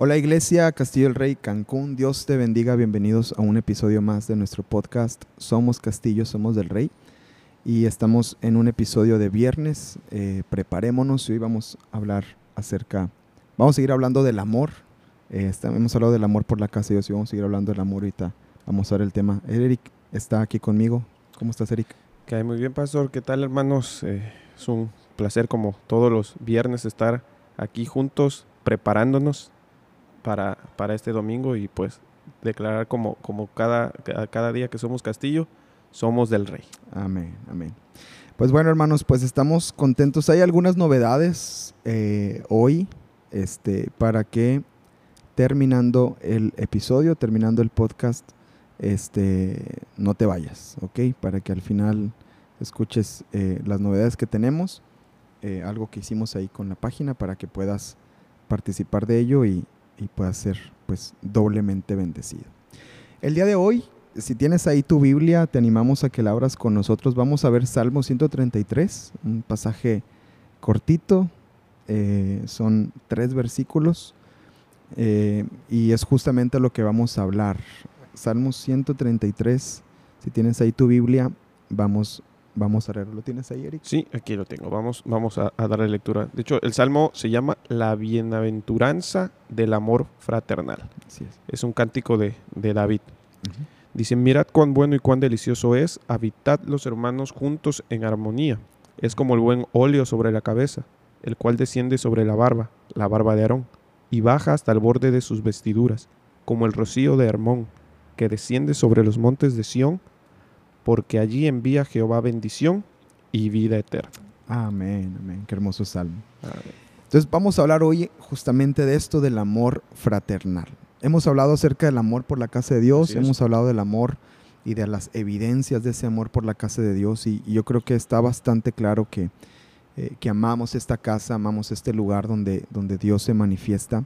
Hola Iglesia Castillo del Rey Cancún, Dios te bendiga, bienvenidos a un episodio más de nuestro podcast Somos Castillo, Somos del Rey. Y estamos en un episodio de viernes, eh, preparémonos y hoy vamos a hablar acerca, vamos a seguir hablando del amor. Eh, hemos hablado del amor por la casa de Dios y vamos a seguir hablando del amor ahorita. Vamos a ver el tema. Eric está aquí conmigo. ¿Cómo estás Eric? Hay muy bien, pastor. ¿Qué tal, hermanos? Eh, es un placer, como todos los viernes, estar aquí juntos, preparándonos para, para este domingo y pues declarar como, como cada, cada, día que somos Castillo, somos del Rey. Amén, amén. Pues bueno, hermanos, pues estamos contentos. Hay algunas novedades eh, hoy, este, para que terminando el episodio, terminando el podcast, este, no te vayas, ¿ok? Para que al final escuches eh, las novedades que tenemos, eh, algo que hicimos ahí con la página para que puedas participar de ello y, y puedas ser, pues, doblemente bendecido. El día de hoy si tienes ahí tu Biblia, te animamos a que la abras con nosotros. Vamos a ver Salmo 133, un pasaje cortito, eh, son tres versículos eh, y es justamente lo que vamos a hablar. Salmo 133, si tienes ahí tu Biblia, vamos, vamos a leerlo. ¿Lo tienes ahí, Eric? Sí, aquí lo tengo. Vamos, vamos a, a darle lectura. De hecho, el salmo se llama La bienaventuranza del amor fraternal. Así es. Es un cántico de, de David. Dice, mirad cuán bueno y cuán delicioso es, habitad los hermanos juntos en armonía. Es como el buen óleo sobre la cabeza, el cual desciende sobre la barba, la barba de Aarón, y baja hasta el borde de sus vestiduras, como el rocío de Hermón, que desciende sobre los montes de Sión, porque allí envía Jehová bendición y vida eterna. Amén, amén. Qué hermoso salmo. Entonces vamos a hablar hoy justamente de esto del amor fraternal. Hemos hablado acerca del amor por la casa de Dios, hemos hablado del amor y de las evidencias de ese amor por la casa de Dios y, y yo creo que está bastante claro que, eh, que amamos esta casa, amamos este lugar donde, donde Dios se manifiesta.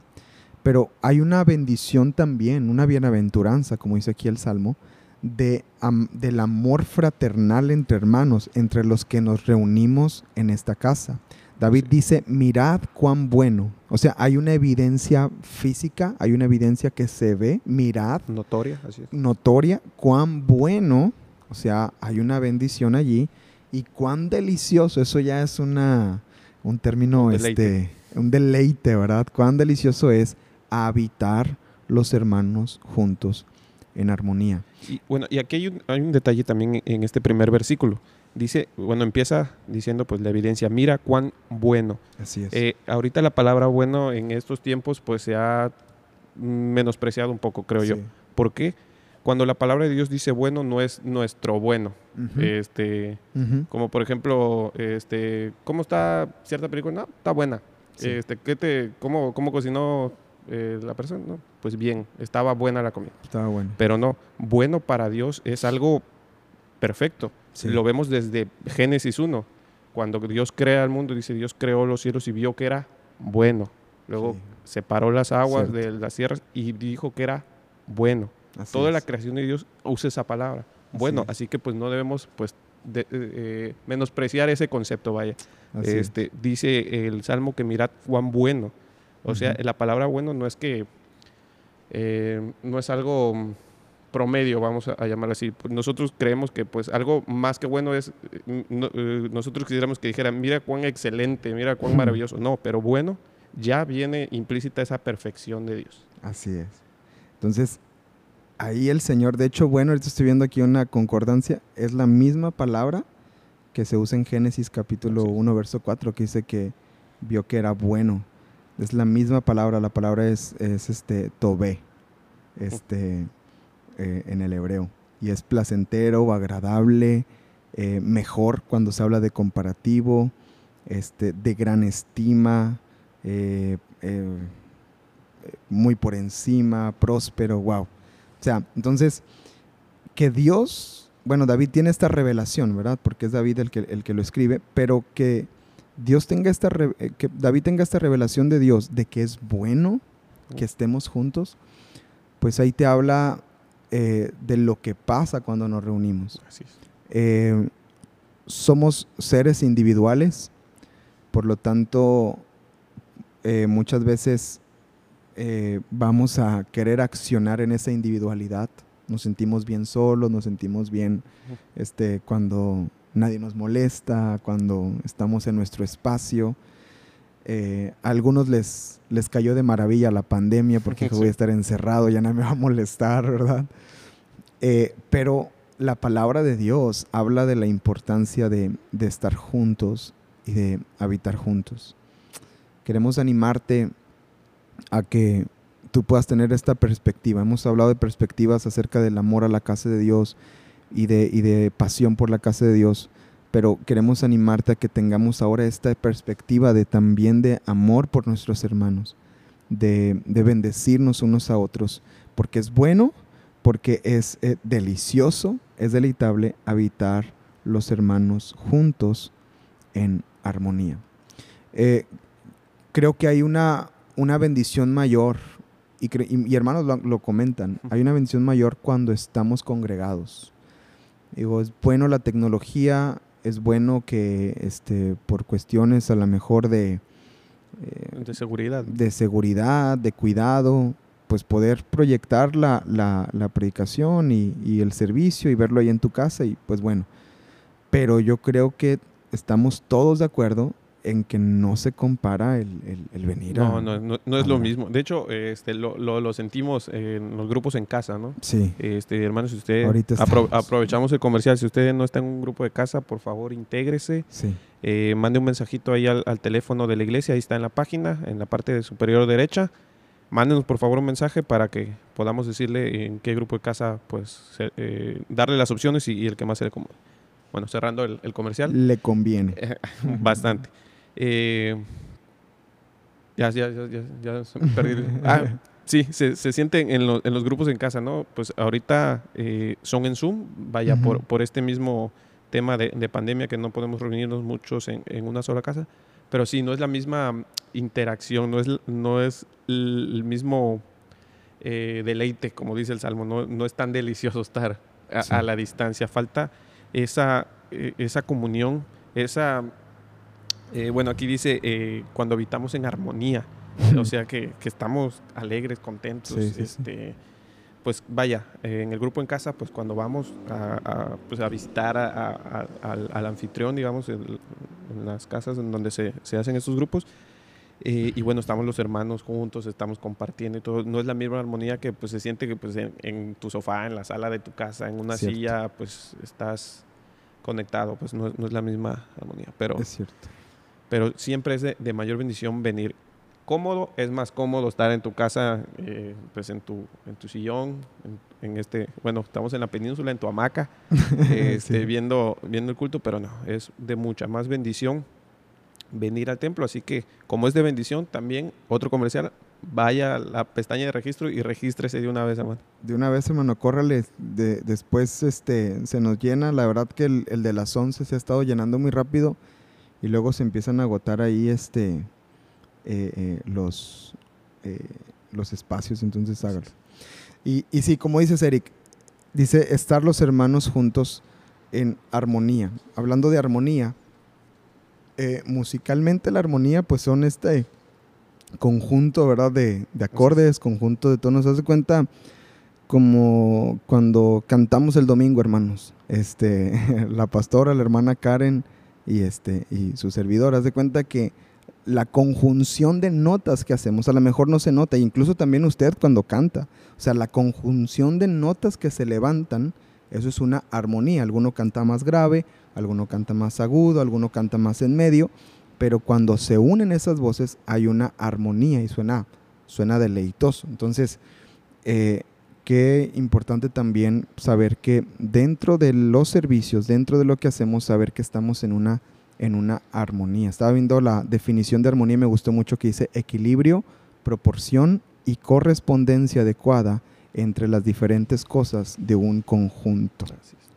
Pero hay una bendición también, una bienaventuranza, como dice aquí el Salmo, de, del amor fraternal entre hermanos, entre los que nos reunimos en esta casa. David dice, mirad cuán bueno. O sea, hay una evidencia física, hay una evidencia que se ve, mirad, Notoria, así es. notoria, cuán bueno. O sea, hay una bendición allí. Y cuán delicioso, eso ya es una, un término, Un este, un deleite, ¿verdad? Cuán delicioso es habitar los hermanos juntos en armonía. Y bueno, y aquí hay un, hay un detalle también en este primer versículo. Dice, bueno, empieza diciendo pues la evidencia, mira cuán bueno. Así es. Eh, ahorita la palabra bueno en estos tiempos pues se ha menospreciado un poco, creo yo. ¿Por qué? Cuando la palabra de Dios dice bueno, no es nuestro bueno. Este, como por ejemplo, este, ¿cómo está cierta película? No, está buena. Sí. Este, ¿qué te, cómo, cómo cocinó eh, la persona? No, pues bien, estaba buena la comida. Estaba bueno. Pero no, bueno para Dios es algo perfecto. Sí. Lo vemos desde Génesis 1. Cuando Dios crea el mundo, dice Dios creó los cielos y vio que era bueno. Luego Sí. separó las aguas Cierto. de las tierras y dijo que era bueno. Así Toda la creación de Dios usa esa palabra. Bueno, así que pues no debemos pues de- eh, eh, menospreciar ese concepto, vaya. Así es. este, dice el Salmo que mirad cuán bueno. O sea, la palabra bueno no es que eh, no es algo promedio, vamos a, llamarlo así. Pues Nosotros creemos que pues algo más que bueno es, eh, no- eh, nosotros quisiéramos que dijeran, mira cuán excelente, mira cuán maravilloso. No, pero bueno, ya viene implícita esa perfección de Dios. Así es. Entonces, ahí el Señor, de hecho, bueno, ahorita estoy viendo aquí una concordancia, es la misma palabra que se usa en Génesis capítulo Así es. 1, verso 4, que dice que vio que era bueno. Es la misma palabra, la palabra es, es este tobé, este, eh, en el hebreo. Y es placentero, agradable, eh, mejor cuando se habla de comparativo, este, de gran estima, eh, muy por encima, próspero, wow. O sea, entonces, que Dios, bueno, David tiene esta revelación, ¿verdad? Porque es David el que, el que lo escribe, pero que Dios tenga esta, eh, que David tenga esta revelación de Dios, de que es bueno que estemos juntos, pues ahí te habla eh, de lo que pasa cuando nos reunimos. Eh, somos seres individuales, por lo tanto, eh, muchas veces vamos a querer accionar en esa individualidad. Nos sentimos bien solos, nos sentimos bien este, cuando nadie nos molesta, cuando estamos en nuestro espacio. Eh, a algunos les, les cayó de maravilla la pandemia porque voy a estar encerrado, ya no me va a molestar, ¿verdad? Eh, pero la palabra de Dios habla de la importancia de, de estar juntos y de habitar juntos. Queremos animarte a que tú puedas tener esta perspectiva. Hemos hablado de perspectivas acerca del amor a la casa de Dios y de, y de pasión por la casa de Dios pero queremos animarte a que tengamos ahora esta perspectiva de también de amor por nuestros hermanos, de, bendecirnos unos a otros, porque es bueno, porque es eh, delicioso, es deleitable habitar los hermanos juntos en armonía. Eh, creo que hay una, una bendición mayor, y, hermanos lo, lo, comentan, hay una bendición mayor cuando estamos congregados. Digo, es bueno la tecnología, es bueno que este, por cuestiones a lo mejor de... Eh, de seguridad. De seguridad, de cuidado, pues poder proyectar la, la, predicación y, y, el servicio y verlo ahí en tu casa y pues bueno. Pero yo creo que estamos todos de acuerdo en que no se compara el, el, venir no, No, no, no es lo mismo. De hecho, este, lo, lo, sentimos en los grupos en casa, ¿no? Sí. Este, hermanos, si usted... aprovechamos el comercial. Si usted no está en un grupo de casa, por favor, intégrese. Sí. Eh, mande un mensajito ahí al, teléfono de la iglesia. Ahí está en la página, en la parte superior derecha. Mándenos, por favor, un mensaje para que podamos decirle en qué grupo de casa, pues, eh, darle las opciones y, el que más se le... Bueno, cerrando el, el comercial. Le conviene. Bastante. Eh, ya, ya, ya, ya, se me perdí. Ah, sí, se, se sienten en, en, los grupos en casa, ¿no? Pues ahorita eh, son en Zoom, vaya, por, por este mismo tema de, de, pandemia que no podemos reunirnos muchos en, en, una sola casa. Pero sí, no es la misma interacción, no es, no es el mismo eh, deleite, como dice el Salmo, no, no es tan delicioso estar a, a la distancia. Falta esa, esa comunión, esa eh, bueno, aquí dice, eh, cuando habitamos en armonía, o sea que, estamos alegres, contentos, este, pues vaya, en el grupo en casa, pues cuando vamos a, pues a visitar al, anfitrión, digamos, en, las casas en donde se, hacen estos grupos, eh, y bueno, estamos los hermanos juntos, estamos compartiendo y todo. No es la misma armonía que pues se siente que pues en, tu sofá, en la sala de tu casa, en una silla, pues estás conectado, pues no, no, es la misma armonía. Pero, es cierto pero siempre es de, mayor bendición venir cómodo, es más cómodo estar en tu casa, eh, pues en tu, en tu sillón, en, este, bueno, estamos en la península, en tu hamaca, este, viendo, viendo el culto, pero no, es de mucha más bendición venir al templo, así que como es de bendición, también otro comercial, vaya a la pestaña de registro y regístrese de una vez, hermano. De una vez, hermano, córrale, de, después este, se nos llena, la verdad que el, el de las 11 se ha estado llenando muy rápido, y luego se empiezan a agotar ahí este, eh, eh, los, eh, los espacios, entonces hágalo. Y, y sí, como dices Eric, dice estar los hermanos juntos en armonía. Hablando de armonía, musicalmente la armonía pues son este conjunto, ¿verdad? De, de acordes, conjunto de tonos. Haz de cuenta como cuando cantamos el domingo, hermanos. Este, la pastora, la hermana Karen, y, este, y su servidor. Haz de cuenta que la conjunción de notas que hacemos, a lo mejor no se nota, incluso también usted cuando canta, o sea, la conjunción de notas que se levantan, eso es una armonía. Alguno canta más grave, alguno canta más agudo, alguno canta más en medio, pero cuando se unen esas voces hay una armonía y suena, suena deleitoso. Entonces, eh, qué importante también saber que dentro de los servicios, dentro de lo que hacemos, saber que estamos en una, en una armonía. Estaba viendo la definición de armonía y me gustó mucho que dice equilibrio, proporción y correspondencia adecuada entre las diferentes cosas de un conjunto.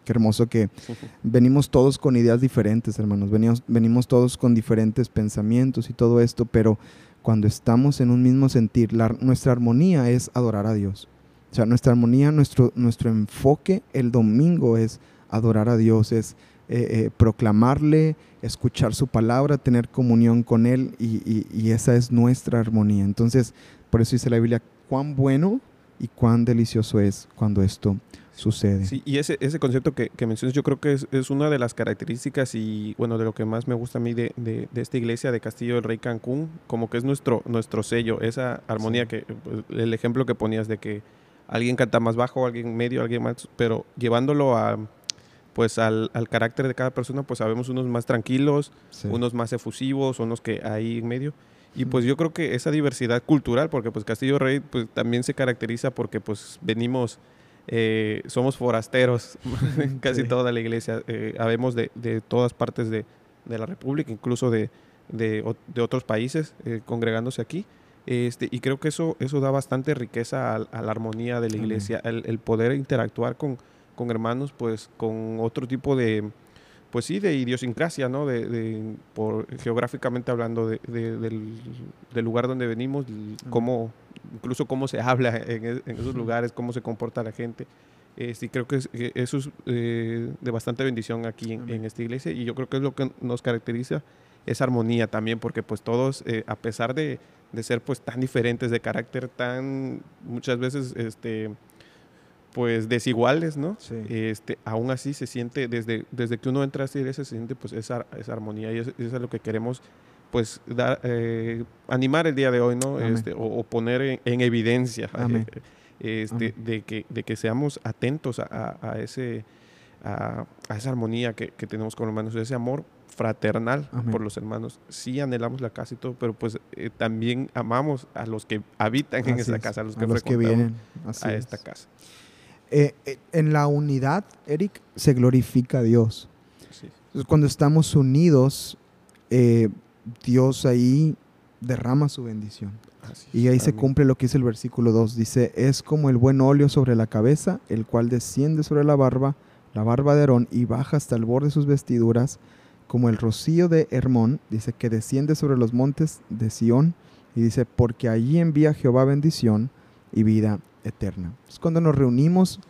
Qué hermoso que venimos todos con ideas diferentes, hermanos. Venimos, venimos todos con diferentes pensamientos y todo esto, pero cuando estamos en un mismo sentir, nuestra armonía es adorar a Dios o sea, nuestra armonía, nuestro, nuestro enfoque el domingo es adorar a Dios, es eh, proclamarle, escuchar su palabra, tener comunión con Él y, y, esa es nuestra armonía. Entonces, por eso dice la Biblia, cuán bueno y cuán delicioso es cuando esto sucede. Sí, y ese, ese concepto que, que mencionas yo creo que es, es, una de las características y bueno, de lo que más me gusta a mí de, de, de, esta iglesia de Castillo del Rey Cancún, como que es nuestro, nuestro sello, esa armonía que, pues, el ejemplo que ponías de que alguien canta más bajo, alguien medio, alguien más, pero llevándolo a pues al, al carácter de cada persona, pues sabemos unos más tranquilos, unos más efusivos, unos que hay en medio. Y pues yo creo que esa diversidad cultural, porque pues Castillo Rey pues también se caracteriza porque pues venimos eh, somos forasteros, casi toda la iglesia. Eh, habemos de, de, todas partes de, de, la República, incluso de, de otros países eh, congregándose aquí. Este, y creo que eso, eso da bastante riqueza a, la armonía de la iglesia, el, el, poder interactuar con, con, hermanos, pues con otro tipo de, pues sí, de idiosincrasia, ¿no? De, por, geográficamente hablando del, del, lugar donde venimos, cómo, incluso cómo se habla en, e, esos lugares, cómo se comporta la gente. Este, creo que, eso es eh, de bastante bendición aquí en, esta iglesia y yo creo que es lo que nos caracteriza, esa armonía también, porque pues todos, eh, a pesar de, de, ser pues tan diferentes de carácter, tan muchas veces este, pues desiguales, ¿no? Este, aún así se siente, desde, desde que uno entra a esta iglesia, se siente pues esa, esa armonía y eso, es lo que queremos pues dar, eh, animar el día de hoy, ¿no? Este, o, poner en, evidencia eh, este, de, que, de que seamos atentos a, a ese, a, a, esa armonía que, que, tenemos con los hermanos, ese amor fraternal por los hermanos. Sí anhelamos la casa y todo, pero pues eh, también amamos a los que habitan en esa casa, a los que, los que vienen a esta casa. en la unidad, Eric, se glorifica a Dios. Cuando estamos unidos, eh, Dios ahí derrama su bendición. y ahí se cumple lo que dice el versículo 2. Dice, es como el buen óleo sobre la cabeza, el cual desciende sobre la barba, la barba de Aarón, y baja hasta el borde de sus vestiduras, como el rocío de Hermón, dice que desciende sobre los montes de Sión, y dice, porque allí envía Jehová bendición y vida eterna. Es cuando nos reunimos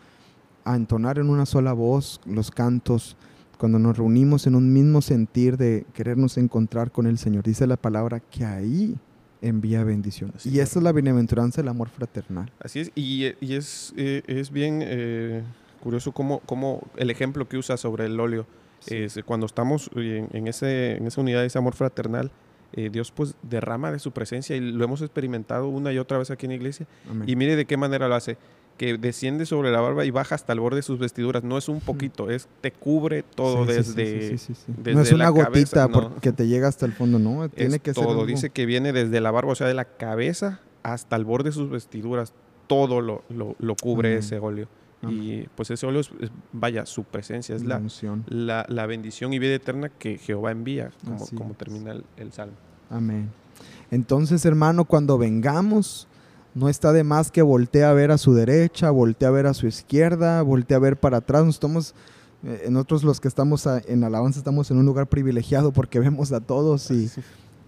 a entonar en una sola voz los cantos, cuando nos reunimos en un mismo sentir de querernos encontrar con el Señor. Dice la palabra que ahí envía bendición. y esa es la bienaventuranza del amor fraternal. Así es, y, es, eh, es bien eh, curioso cómo, cómo, el ejemplo que usa sobre el óleo. Es, cuando estamos en, ese, en esa unidad, ese amor fraternal, eh, Dios pues derrama de su presencia y lo hemos experimentado una y otra vez aquí en la iglesia. Y mire de qué manera lo hace que desciende sobre la barba y baja hasta el borde de sus vestiduras. No es un poquito, es te cubre todo desde, No es una gotita que te llega hasta el fondo, no. Tiene que todo. Ser Dice que viene desde la barba, o sea, de la cabeza hasta el borde de sus vestiduras. Todo lo, lo, cubre ese óleo. Y pues óleo es, vaya, su presencia, es la, la, la, bendición y vida eterna que Jehová envía, como, como termina el, el salmo. Amén. Entonces, hermano, cuando vengamos no está de más que voltee a ver a su derecha, voltee a ver a su izquierda, voltee a ver para atrás. Estamos, eh, nosotros los que estamos en alabanza estamos en un lugar privilegiado porque vemos a todos y,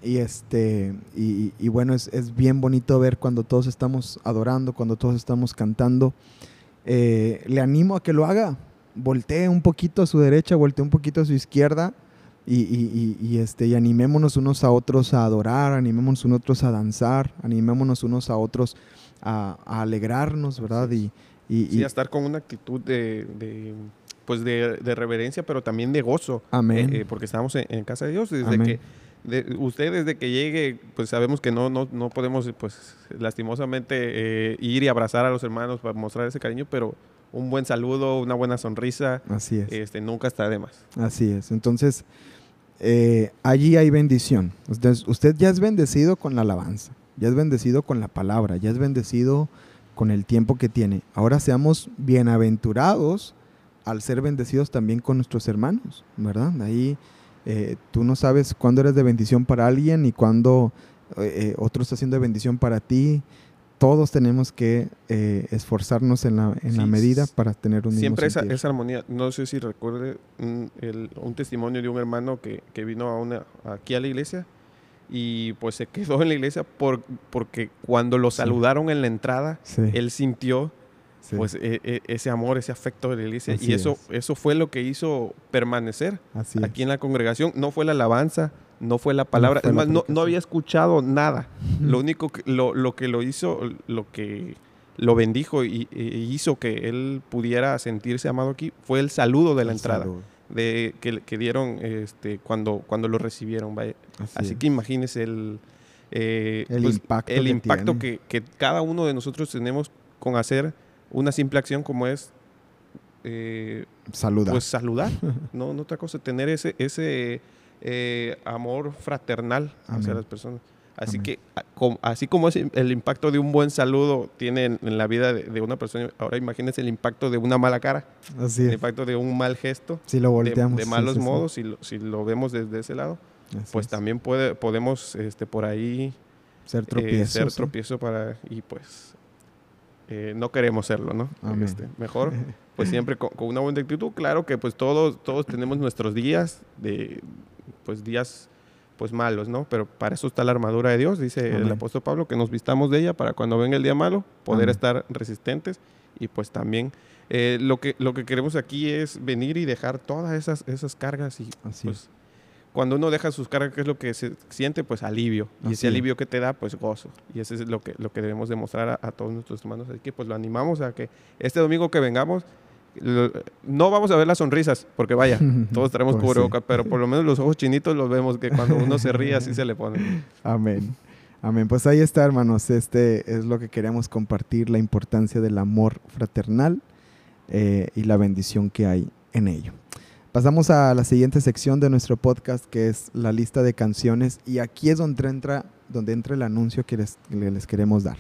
y este, y, bueno, es, bien bonito ver cuando todos estamos adorando, cuando todos estamos cantando. Eh, le animo a que lo haga. Voltee un poquito a su derecha, voltee un poquito a su izquierda y, este, y animémonos unos a otros a adorar, animémonos unos a otros a danzar, animémonos unos a otros a, alegrarnos, ¿verdad? Y, y, a estar con una actitud de, pues de, reverencia, pero también de gozo. Amén. Eh, eh, porque estamos en, casa de Dios. Desde que usted desde que llegue, pues sabemos que no, no, no podemos, pues lastimosamente, eh, ir y abrazar a los hermanos para mostrar ese cariño, pero un buen saludo, una buena sonrisa. Así es. Este, nunca está de más. Así es. Entonces, eh, allí hay bendición. Usted, usted ya es bendecido con la alabanza, ya es bendecido con la palabra, ya es bendecido con el tiempo que tiene. Ahora seamos bienaventurados al ser bendecidos también con nuestros hermanos, ¿verdad? Ahí eh, tú no sabes cuándo eres de bendición para alguien y cuándo eh, otro está haciendo de bendición para ti. Todos tenemos que eh, esforzarnos en la, en la medida para tener un Siempre esa, esa, armonía. No sé si recuerde un, un testimonio de un hermano que, que, vino a una, aquí a la iglesia y pues se quedó en la iglesia por, porque cuando lo saludaron en la entrada, él sintió Sí. pues e- e- ese amor, ese afecto de la iglesia. Así y eso, es. eso fue lo que hizo permanecer Así aquí es. en la congregación. No fue la alabanza, no fue la palabra. fue es la más, no, no había escuchado nada. Lo único que lo, lo que lo hizo, lo que lo bendijo y, y hizo que él pudiera sentirse amado aquí fue el saludo de la El entrada saludo. de que, que dieron este cuando cuando lo recibieron vaya. Así, así que imagínese el eh, El pues, impacto el que impacto que, que cada uno de nosotros tenemos con hacer una simple acción como es eh, Saludar. pues saludar no no otra cosa tener ese ese eh, amor fraternal hacia las personas así Amén. que a- com- así como es el impacto de un buen saludo tiene en, en la vida de, de una persona ahora imagínense el impacto de una mala cara Así el impacto de un mal gesto Si lo de, volteamos. de sí, malos sí, sí. modos Si, lo, si lo vemos desde ese lado Así pues es. también puede podemos este por ahí ser eh, tropiezo. ser sí. tropiezo para y pues eh, no queremos serlo no. Este, mejor pues siempre con, con una buena actitud. Claro que pues todos todos tenemos nuestros días de pues días pues malos no pero para eso está la armadura de Dios dice el apóstol Pablo que nos vistamos de ella para cuando venga el día malo poder Amén. estar resistentes y pues también eh, lo que lo que queremos aquí es venir y dejar todas esas esas cargas y Así pues cuando uno deja sus cargas, ¿qué es lo que se siente? Pues alivio. Y Así ese es. alivio que te da, pues gozo. Y eso es lo que, lo que debemos demostrar a, a todos nuestros hermanos. Así que pues lo animamos a que este domingo que vengamos, lo- no vamos a ver las sonrisas, porque vaya, todos tenemos Pues sí. pero por lo menos los ojos chinitos los vemos que cuando uno se ríe así se le pone. Amén. Amén. Pues ahí está, hermanos. Este es lo que queríamos compartir, la importancia del amor fraternal eh, y la bendición que hay en ello. Pasamos a la siguiente sección de nuestro podcast, que es la lista de canciones. Y aquí es donde entra, donde entra el anuncio que les, les queremos dar.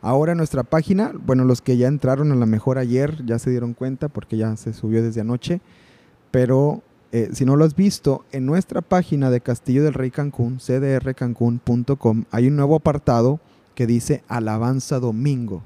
Ahora en nuestra página, bueno, los que ya entraron a la mejor ayer ya se dieron cuenta porque ya se subió desde anoche. Pero eh, si no lo has visto, en nuestra página de Castillo del Rey Cancún, cdrcancún.com, hay un nuevo apartado que dice Alabanza Domingo.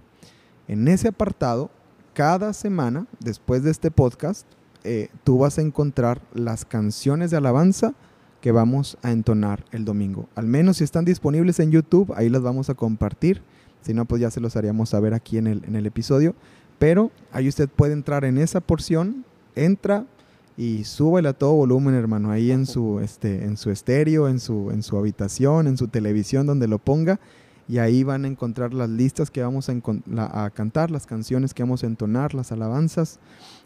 En ese apartado, cada semana, después de este podcast, eh, tú vas a encontrar las canciones de alabanza que vamos a entonar el domingo. Al menos si están disponibles en YouTube, ahí las vamos a compartir. Si no, pues ya se los haríamos saber aquí en el, en el episodio. Pero ahí usted puede entrar en esa porción, entra y súbele a todo volumen, hermano, ahí en su, este, en su estéreo, en su, en su habitación, en su televisión, donde lo ponga. Y ahí van a encontrar las listas que vamos a, a cantar, las canciones que vamos a entonar, las alabanzas.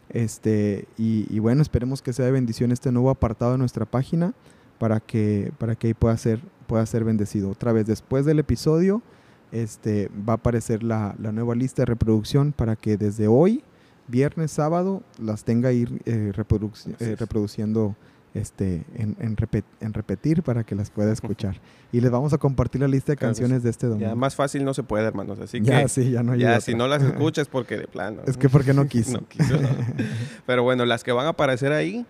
Este, y, y bueno, esperemos que sea de bendición este nuevo apartado de nuestra página para que, para que ahí pueda ser, pueda ser bendecido. Otra vez, después del episodio, este, va a aparecer la, la nueva lista de reproducción para que desde hoy, viernes, sábado, las tenga ir eh, eh, reproduciendo este, en, en, repet- en repetir para que las pueda escuchar. Y les vamos a compartir la lista de Claro canciones de este domingo. Ya más fácil no se puede, hermanos. Así Ya, que sí, ya no ya otra. si no las escuchas porque de plano. Es que porque no quiso. No quiso, no. Pero bueno, las que van a aparecer ahí,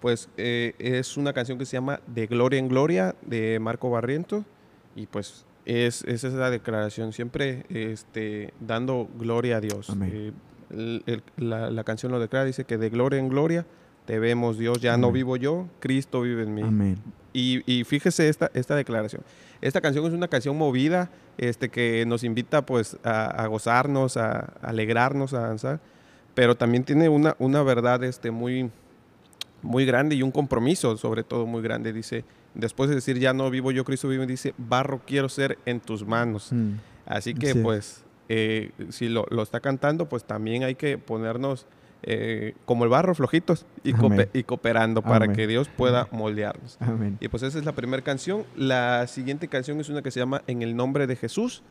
pues eh, es una canción que se llama De Gloria en Gloria de Marco Barriento. Y pues es, esa es la declaración, siempre este, dando gloria a Dios. Amén. Eh, el- el- la, la canción lo declara, dice que de gloria en gloria te vemos Dios, ya no vivo yo, Cristo vive en mí. Amén. Y, y fíjese esta, esta declaración. Esta canción es una canción movida este, que nos invita pues a, a gozarnos, a, a alegrarnos, a danzar, pero también tiene una, una verdad este, muy, muy grande y un compromiso sobre todo muy grande. Dice, después de decir ya no vivo yo, Cristo vive, dice, barro quiero ser en tus manos. Mm, Así que pues eh, si lo, lo está cantando, pues también hay que ponernos eh, como el barro flojitos y, cooperando para Amén. que Dios pueda moldearnos. Amén. Y pues esa es la primera canción. La siguiente canción es una que se llama En el nombre de Jesús.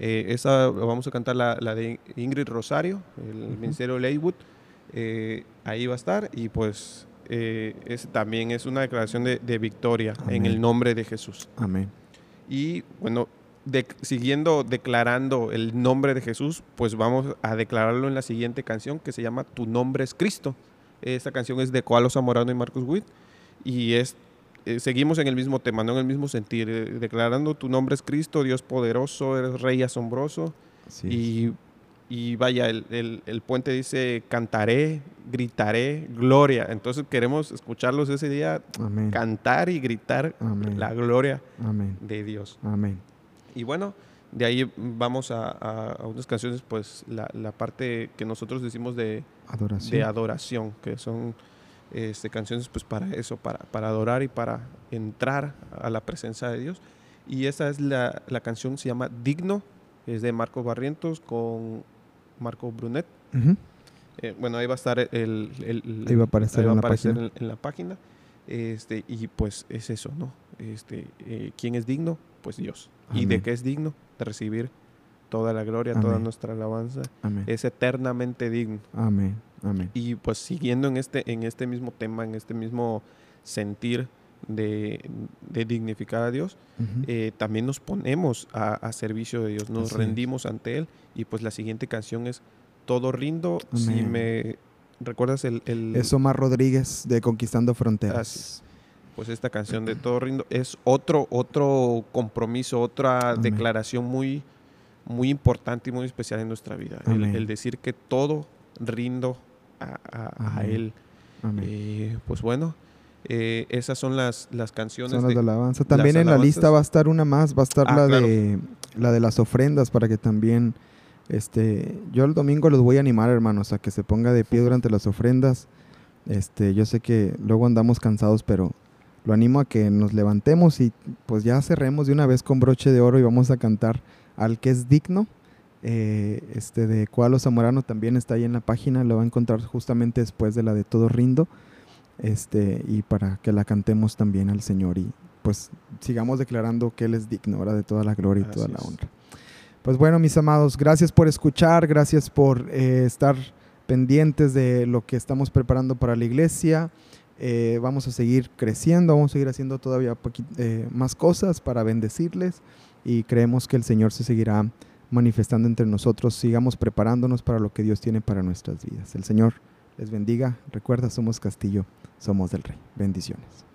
Eh, esa vamos a cantar la, la de Ingrid Rosario, el Ujú. Ministerio Leywood. Eh, ahí va a estar y pues es, también es una declaración de, de victoria en el nombre de Jesús. Amén. Y bueno, de- siguiendo declarando el nombre de Jesús, pues vamos a declararlo en la siguiente canción que se llama Tu nombre es Cristo. Esta canción es de Coalo Zamorano y Marcos Witt y es eh, seguimos en el mismo tema, no en el mismo sentir, eh, declarando tu nombre es Cristo, Dios poderoso, eres Rey asombroso Así y, y vaya, el, el- el puente dice cantaré, gritaré, gloria. Entonces queremos escucharlos ese día Amén. cantar y gritar Amén. la gloria Amén. de Dios. Amén. Y bueno, de ahí vamos a, a- a unas canciones, pues la, la parte que nosotros decimos de, Adoración. de adoración, que son este, canciones pues para eso, para, para adorar y para entrar a la presencia de Dios. Y esa es la, la canción, se llama Digno, es de Marcos Barrientos con Marco Brunet. Eh, bueno, ahí va a estar el... el- el- Ahí va a aparecer va en a la aparecer página. en, en la página. Este, y pues es eso, ¿no? Este, eh, ¿Quién es digno? Pues Dios. ¿Y de qué es digno? De recibir toda la gloria, toda nuestra alabanza. Amén. Es eternamente digno. Amén. Amén. Y pues siguiendo en este, en este mismo tema, en este mismo sentir de, de dignificar a Dios, eh, también nos ponemos a, a servicio de Dios, nos Así es. rendimos ante Él. Y pues la siguiente canción es Todo rindo. Si me recuerdas el, el- Es Omar Rodríguez de Conquistando Fronteras. Pues esta canción de Todo rindo es otro, otro compromiso, otra Amén. declaración muy, muy importante y muy especial en nuestra vida. El, decir que todo rindo a, a- a Amén. Él. Eh, pues bueno, eh, esas son las, las canciones Son las de de- alabanza. También en la lista va a estar una más, va a estar Ah, la claro. de la de las ofrendas para que también este yo el domingo los voy a animar, hermanos, a que se ponga de pie durante las ofrendas. Este, yo sé que luego andamos cansados, pero lo animo a que nos levantemos y pues ya cerremos de una vez con broche de oro y vamos a cantar al que es digno. Eh, este de Cualo Zamorano también está ahí en la página, lo va a encontrar justamente después de la de Todo Rindo. Este, y para que la cantemos también al Señor y pues sigamos declarando que Él es digno ¿verdad? de toda la gloria y toda la honra. Pues bueno, mis amados, gracias por escuchar, gracias por eh, estar pendientes de lo que estamos preparando para la iglesia. Eh, vamos a seguir creciendo, vamos a seguir haciendo todavía eh, más cosas para bendecirles y creemos que el Señor se seguirá manifestando entre nosotros. Sigamos preparándonos para lo que Dios tiene para nuestras vidas. El Señor les bendiga. Recuerda, somos Castillo, somos del Rey. Bendiciones.